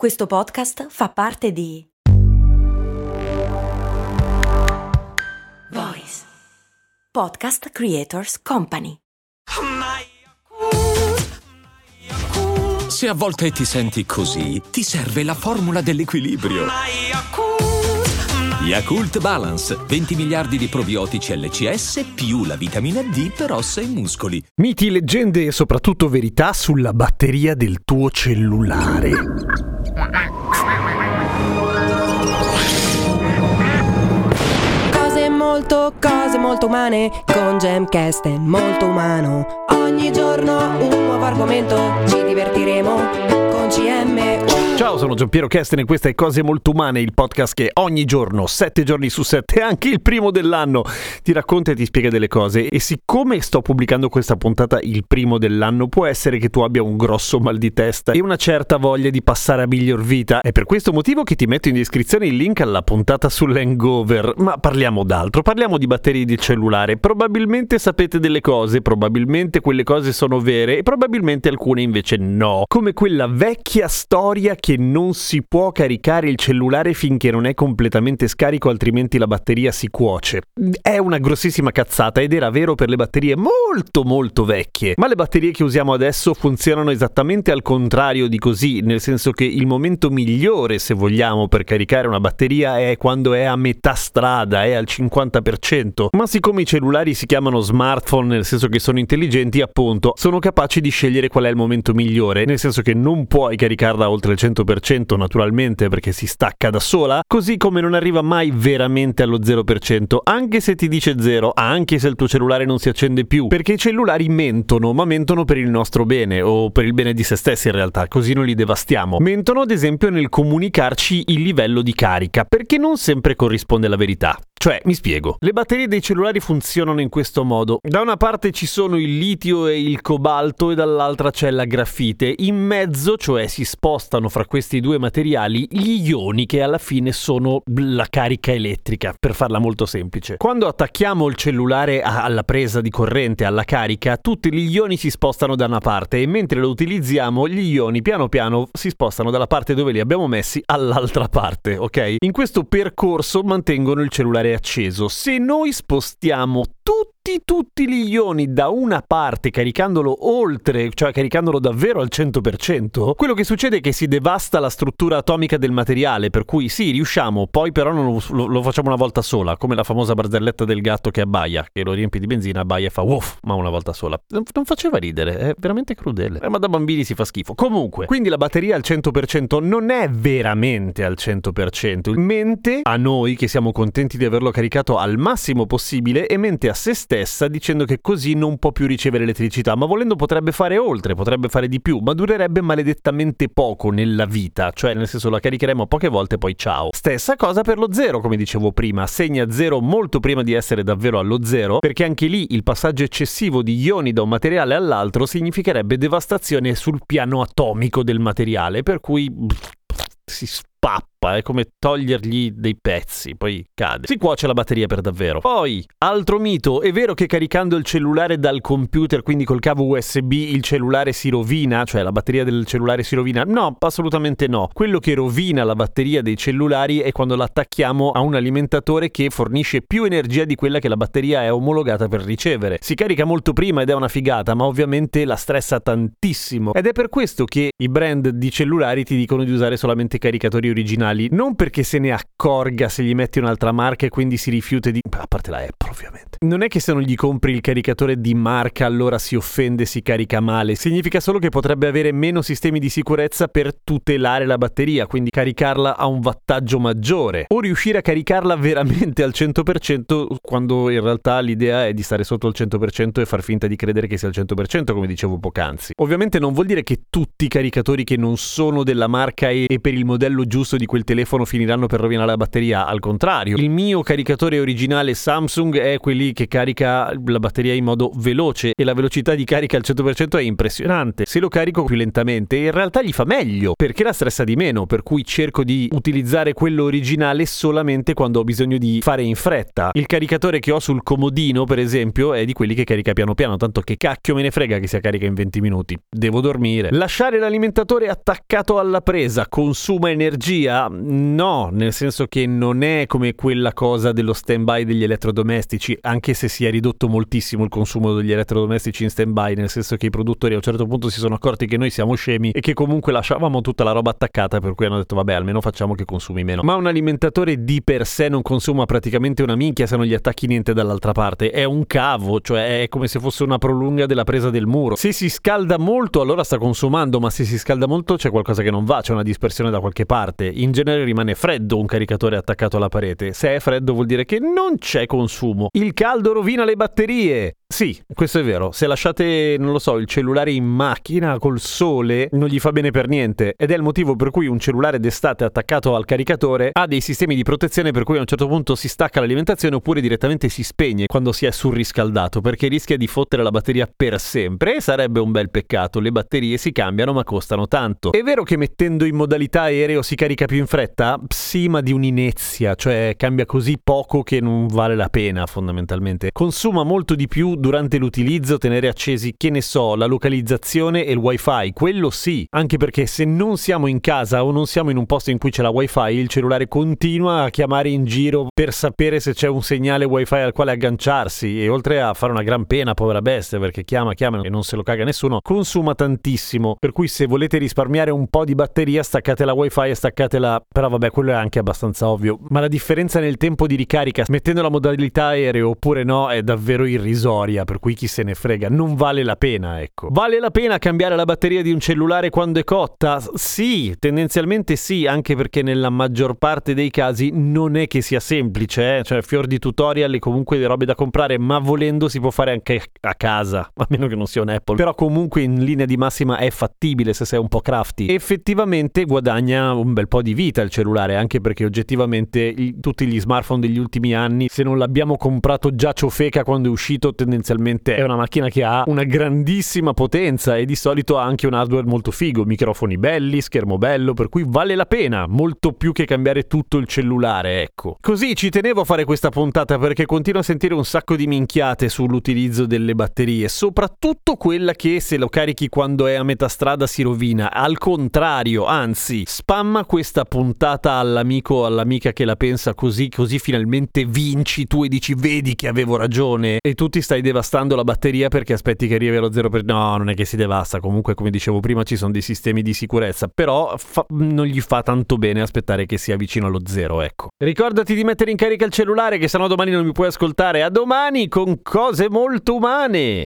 Questo podcast fa parte di Voice Podcast Creators Company. Se a volte ti senti così, ti serve la formula dell'equilibrio. Yakult Balance, 20 miliardi di probiotici LCS più la vitamina D per ossa e muscoli. Miti, leggende e soprattutto verità sulla batteria del tuo cellulare. Cose molto, cose molto umane con Gemcast è molto umano. Ogni giorno un nuovo argomento, ci divertiremo con CM. Ciao, sono Giampiero Kesten e questa è Cose Molto Umane, il podcast che ogni giorno, sette giorni su sette, anche il primo dell'anno, ti racconta e ti spiega delle cose. E siccome sto pubblicando questa puntata il primo dell'anno, può essere che tu abbia un grosso mal di testa e una certa voglia di passare a miglior vita. È per questo motivo che ti metto in descrizione il link alla puntata sull'hangover. Ma parliamo d'altro, parliamo di batterie di cellulare. Probabilmente sapete delle cose, probabilmente quelle cose sono vere e probabilmente alcune invece no. Come quella vecchia storia che non si può caricare il cellulare finché non è completamente scarico, altrimenti la batteria si cuoce. È una grossissima cazzata ed era vero per le batterie molto molto vecchie, ma le batterie che usiamo adesso funzionano esattamente al contrario di così, nel senso che il momento migliore, se vogliamo, per caricare una batteria è quando è a metà strada, è al 50%, ma siccome i cellulari si chiamano smartphone, nel senso che sono intelligenti, appunto, sono capaci di scegliere qual è il momento migliore, nel senso che non puoi caricarla oltre il 100% naturalmente perché si stacca da sola, così come non arriva mai veramente allo 0%, anche se ti dice 0, anche se il tuo cellulare non si accende più, perché i cellulari mentono, ma mentono per il nostro bene o per il bene di se stessi in realtà, così non li devastiamo. Mentono ad esempio nel comunicarci il livello di carica, perché non sempre corrisponde alla verità. Cioè, mi spiego. Le batterie dei cellulari funzionano in questo modo. Da una parte ci sono il litio e il cobalto e dall'altra c'è la grafite. In mezzo, cioè si spostano fra questi due materiali, gli ioni che alla fine sono la carica elettrica, per farla molto semplice. Quando attacchiamo il cellulare alla presa di corrente, alla carica, tutti gli ioni si spostano da una parte e mentre lo utilizziamo gli ioni piano piano si spostano dalla parte dove li abbiamo messi all'altra parte, ok? In questo percorso mantengono il cellulare acceso. Se noi spostiamo tutti tutti gli ioni da una parte caricandolo oltre, cioè caricandolo davvero al 100%, quello che succede è che si devasta la struttura atomica del materiale, per cui sì, riusciamo, poi però lo, lo, lo facciamo una volta sola, come la famosa barzelletta del gatto che abbaia, che lo riempie di benzina, abbaia e fa woof, ma una volta sola. Non, non faceva ridere, è veramente crudele. Eh, ma da bambini si fa schifo. Comunque, quindi la batteria al 100% non è veramente al 100%, mente a noi che siamo contenti di averlo caricato al massimo possibile e mente a se stessa dicendo che così non può più ricevere elettricità, ma volendo potrebbe fare oltre, potrebbe fare di più, ma durerebbe maledettamente poco nella vita, cioè nel senso la caricheremo poche volte poi ciao. Stessa cosa per lo zero, come dicevo prima, segna zero molto prima di essere davvero allo zero, perché anche lì il passaggio eccessivo di ioni da un materiale all'altro significherebbe devastazione sul piano atomico del materiale, per cui si spappa, è come togliergli dei pezzi, poi cade. Si cuoce la batteria per davvero. Poi, altro mito, è vero che caricando il cellulare dal computer, quindi col cavo USB, il cellulare si rovina, cioè la batteria del cellulare si rovina? No, assolutamente no. Quello che rovina la batteria dei cellulari è quando l'attacchiamo a un alimentatore che fornisce più energia di quella che la batteria è omologata per ricevere. Si carica molto prima ed è una figata, ma ovviamente la stressa tantissimo. Ed è per questo che i brand di cellulari ti dicono di usare solamente caricatori originali non perché se ne accorga se gli metti un'altra marca e quindi si rifiuta di... a parte la Apple ovviamente. Non è che se non gli compri il caricatore di marca allora si offende si carica male, significa solo che potrebbe avere meno sistemi di sicurezza per tutelare la batteria, quindi caricarla a un wattaggio maggiore o riuscire a caricarla veramente al 100% quando in realtà l'idea è di stare sotto il 100% e far finta di credere che sia al 100% come dicevo poc'anzi. Ovviamente non vuol dire che tutti i caricatori che non sono della marca e per il modello giusto di quel telefono finiranno per rovinare la batteria, al contrario. Il mio caricatore originale Samsung è quelli che carica la batteria in modo veloce e la velocità di carica al 100% è impressionante. Se lo carico più lentamente in realtà gli fa meglio perché la stressa di meno, per cui cerco di utilizzare quello originale solamente quando ho bisogno di fare in fretta. Il caricatore che ho sul comodino, per esempio, è di quelli che carica piano piano, tanto che cacchio me ne frega che sia carica in 20 minuti. Devo dormire. Lasciare l'alimentatore attaccato alla presa consuma energia? No, nel senso che non è come quella cosa dello stand-by degli elettrodomestici, anche se si è ridotto moltissimo il consumo degli elettrodomestici in stand-by, nel senso che i produttori a un certo punto si sono accorti che noi siamo scemi e che comunque lasciavamo tutta la roba attaccata, per cui hanno detto vabbè, almeno facciamo che consumi meno. Ma un alimentatore di per sé non consuma praticamente una minchia se non gli attacchi niente dall'altra parte, è un cavo, cioè è come se fosse una prolunga della presa del muro. Se si scalda molto, allora sta consumando, ma se si scalda molto c'è qualcosa che non va, c'è una dispersione da qualche parte. In genere rimane freddo un caricatore attaccato alla parete. Se è freddo vuol dire che non c'è consumo. Il caldo rovina le batterie. Sì, questo è vero. Se lasciate, non lo so, il cellulare in macchina col sole, non gli fa bene per niente. Ed è il motivo per cui un cellulare d'estate attaccato al caricatore ha dei sistemi di protezione per cui a un certo punto si stacca l'alimentazione oppure direttamente si spegne quando si è surriscaldato perché rischia di fottere la batteria per sempre e sarebbe un bel peccato. Le batterie si cambiano ma costano tanto. È vero che mettendo in modalità aereo si carica più in fretta? Sì, ma di un'inezia, cioè cambia così poco che non vale la pena fondamentalmente. Consuma molto di più durante l'utilizzo tenere accesi, che ne so, la localizzazione e il wifi, quello sì, anche perché se non siamo in casa o non siamo in un posto in cui c'è la wifi, il cellulare continua a chiamare in giro per sapere se c'è un segnale wifi al quale agganciarsi e oltre a fare una gran pena, povera bestia, perché chiama, chiama e non se lo caga nessuno, consuma tantissimo, per cui se volete risparmiare un po' di batteria staccate la wifi e staccatela, però vabbè quello è anche abbastanza ovvio, ma la differenza nel tempo di ricarica mettendo la modalità aereo oppure no è davvero irrisoria batteria, per cui chi se ne frega, non vale la pena, ecco. Vale la pena cambiare la batteria di un cellulare quando è cotta? Sì, tendenzialmente sì, anche perché nella maggior parte dei casi non è che sia semplice, eh? cioè fior di tutorial e comunque di robe da comprare, ma volendo si può fare anche a casa, a meno che non sia un Apple. Però comunque in linea di massima è fattibile se sei un po' crafty. Effettivamente guadagna un bel po' di vita il cellulare, anche perché oggettivamente tutti gli smartphone degli ultimi anni, se non l'abbiamo comprato già ciofeca quando è uscito, tendenzialmente tendenzialmente è una macchina che ha una grandissima potenza e di solito ha anche un hardware molto figo, microfoni belli, schermo bello, per cui vale la pena, molto più che cambiare tutto il cellulare, ecco. Così ci tenevo a fare questa puntata perché continuo a sentire un sacco di minchiate sull'utilizzo delle batterie, soprattutto quella che se lo carichi quando è a metà strada si rovina, al contrario, anzi, spamma questa puntata all'amico o all'amica che la pensa così, così finalmente vinci tu e dici vedi che avevo ragione e tu ti stai devastando la batteria perché aspetti che arrivi allo 0%. No, non è che si devasta. Comunque, come dicevo prima, ci sono dei sistemi di sicurezza. Però fa... non gli fa tanto bene aspettare che sia vicino allo zero, ecco. Ricordati di mettere in carica il cellulare, che sennò domani non mi puoi ascoltare. A domani con cose molto umane.